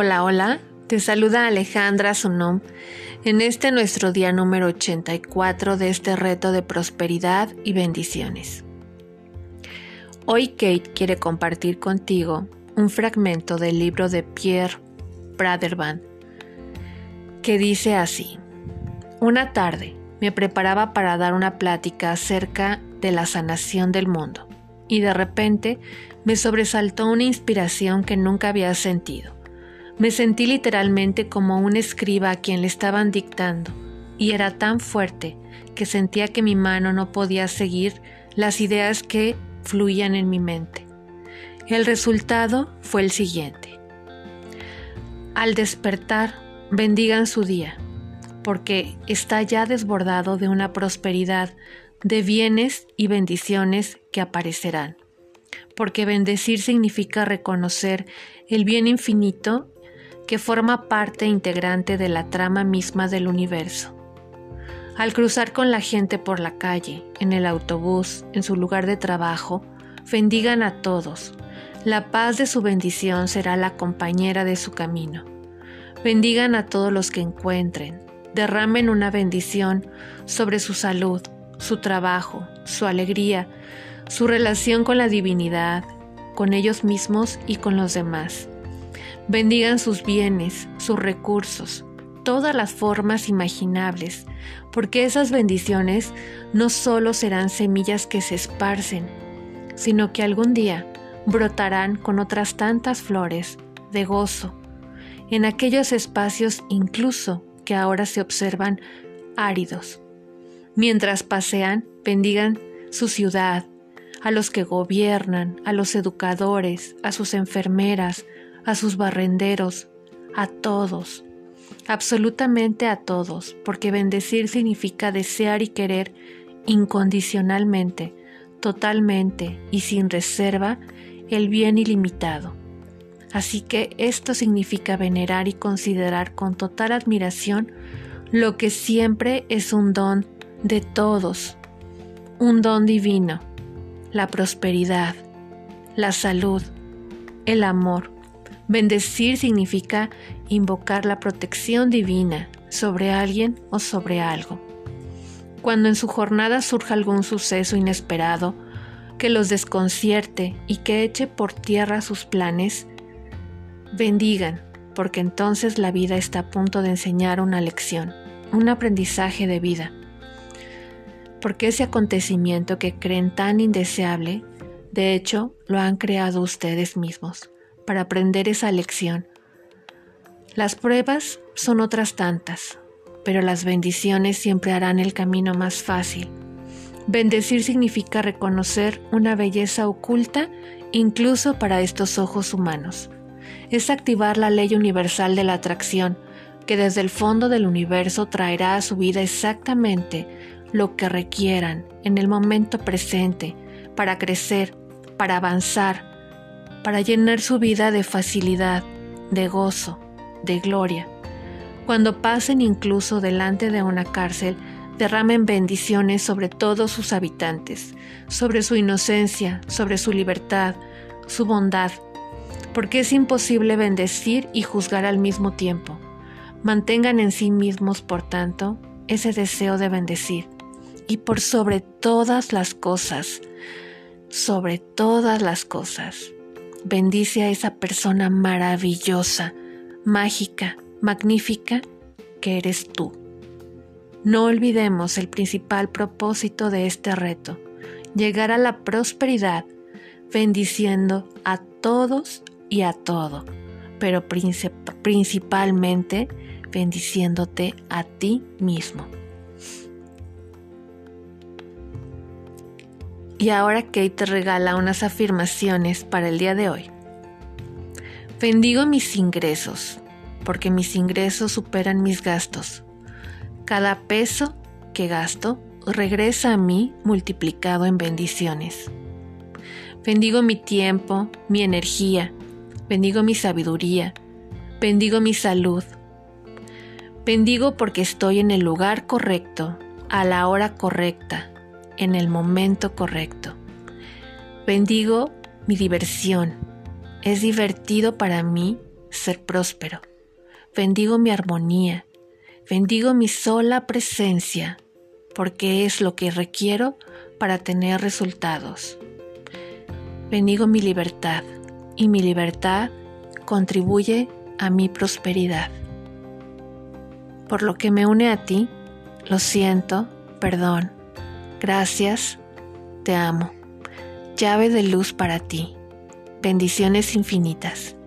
Hola, hola, te saluda Alejandra Sunum en este nuestro día número 84 de este reto de prosperidad y bendiciones. Hoy Kate quiere compartir contigo un fragmento del libro de Pierre Praderban que dice así: Una tarde me preparaba para dar una plática acerca de la sanación del mundo y de repente me sobresaltó una inspiración que nunca había sentido. Me sentí literalmente como un escriba a quien le estaban dictando, y era tan fuerte que sentía que mi mano no podía seguir las ideas que fluían en mi mente. El resultado fue el siguiente. Al despertar, bendigan su día, porque está ya desbordado de una prosperidad de bienes y bendiciones que aparecerán. Porque bendecir significa reconocer el bien infinito que forma parte integrante de la trama misma del universo. Al cruzar con la gente por la calle, en el autobús, en su lugar de trabajo, bendigan a todos. La paz de su bendición será la compañera de su camino. Bendigan a todos los que encuentren. Derramen una bendición sobre su salud, su trabajo, su alegría, su relación con la divinidad, con ellos mismos y con los demás. Bendigan sus bienes, sus recursos, todas las formas imaginables, porque esas bendiciones no solo serán semillas que se esparcen, sino que algún día brotarán con otras tantas flores de gozo, en aquellos espacios incluso que ahora se observan áridos. Mientras pasean, bendigan su ciudad, a los que gobiernan, a los educadores, a sus enfermeras, a sus barrenderos, a todos, absolutamente a todos, porque bendecir significa desear y querer incondicionalmente, totalmente y sin reserva el bien ilimitado. Así que esto significa venerar y considerar con total admiración lo que siempre es un don de todos, un don divino, la prosperidad, la salud, el amor, Bendecir significa invocar la protección divina sobre alguien o sobre algo. Cuando en su jornada surja algún suceso inesperado que los desconcierte y que eche por tierra sus planes, bendigan, porque entonces la vida está a punto de enseñar una lección, un aprendizaje de vida. Porque ese acontecimiento que creen tan indeseable, de hecho, lo han creado ustedes mismos para aprender esa lección. Las pruebas son otras tantas, pero las bendiciones siempre harán el camino más fácil. Bendecir significa reconocer una belleza oculta incluso para estos ojos humanos. Es activar la ley universal de la atracción, que desde el fondo del universo traerá a su vida exactamente lo que requieran en el momento presente para crecer, para avanzar, para llenar su vida de facilidad, de gozo, de gloria. Cuando pasen incluso delante de una cárcel, derramen bendiciones sobre todos sus habitantes, sobre su inocencia, sobre su libertad, su bondad, porque es imposible bendecir y juzgar al mismo tiempo. Mantengan en sí mismos, por tanto, ese deseo de bendecir. Y por sobre todas las cosas, sobre todas las cosas, Bendice a esa persona maravillosa, mágica, magnífica que eres tú. No olvidemos el principal propósito de este reto, llegar a la prosperidad, bendiciendo a todos y a todo, pero principalmente bendiciéndote a ti mismo. Y ahora Kate te regala unas afirmaciones para el día de hoy. Bendigo mis ingresos, porque mis ingresos superan mis gastos. Cada peso que gasto regresa a mí multiplicado en bendiciones. Bendigo mi tiempo, mi energía, bendigo mi sabiduría, bendigo mi salud. Bendigo porque estoy en el lugar correcto, a la hora correcta, en el momento correcto. Bendigo mi diversión. Es divertido para mí ser próspero. Bendigo mi armonía. Bendigo mi sola presencia, porque es lo que requiero para tener resultados. Bendigo mi libertad y mi libertad contribuye a mi prosperidad. Por lo que me une a ti, lo siento, perdón, gracias, te amo. Llave de luz para ti. Bendiciones infinitas.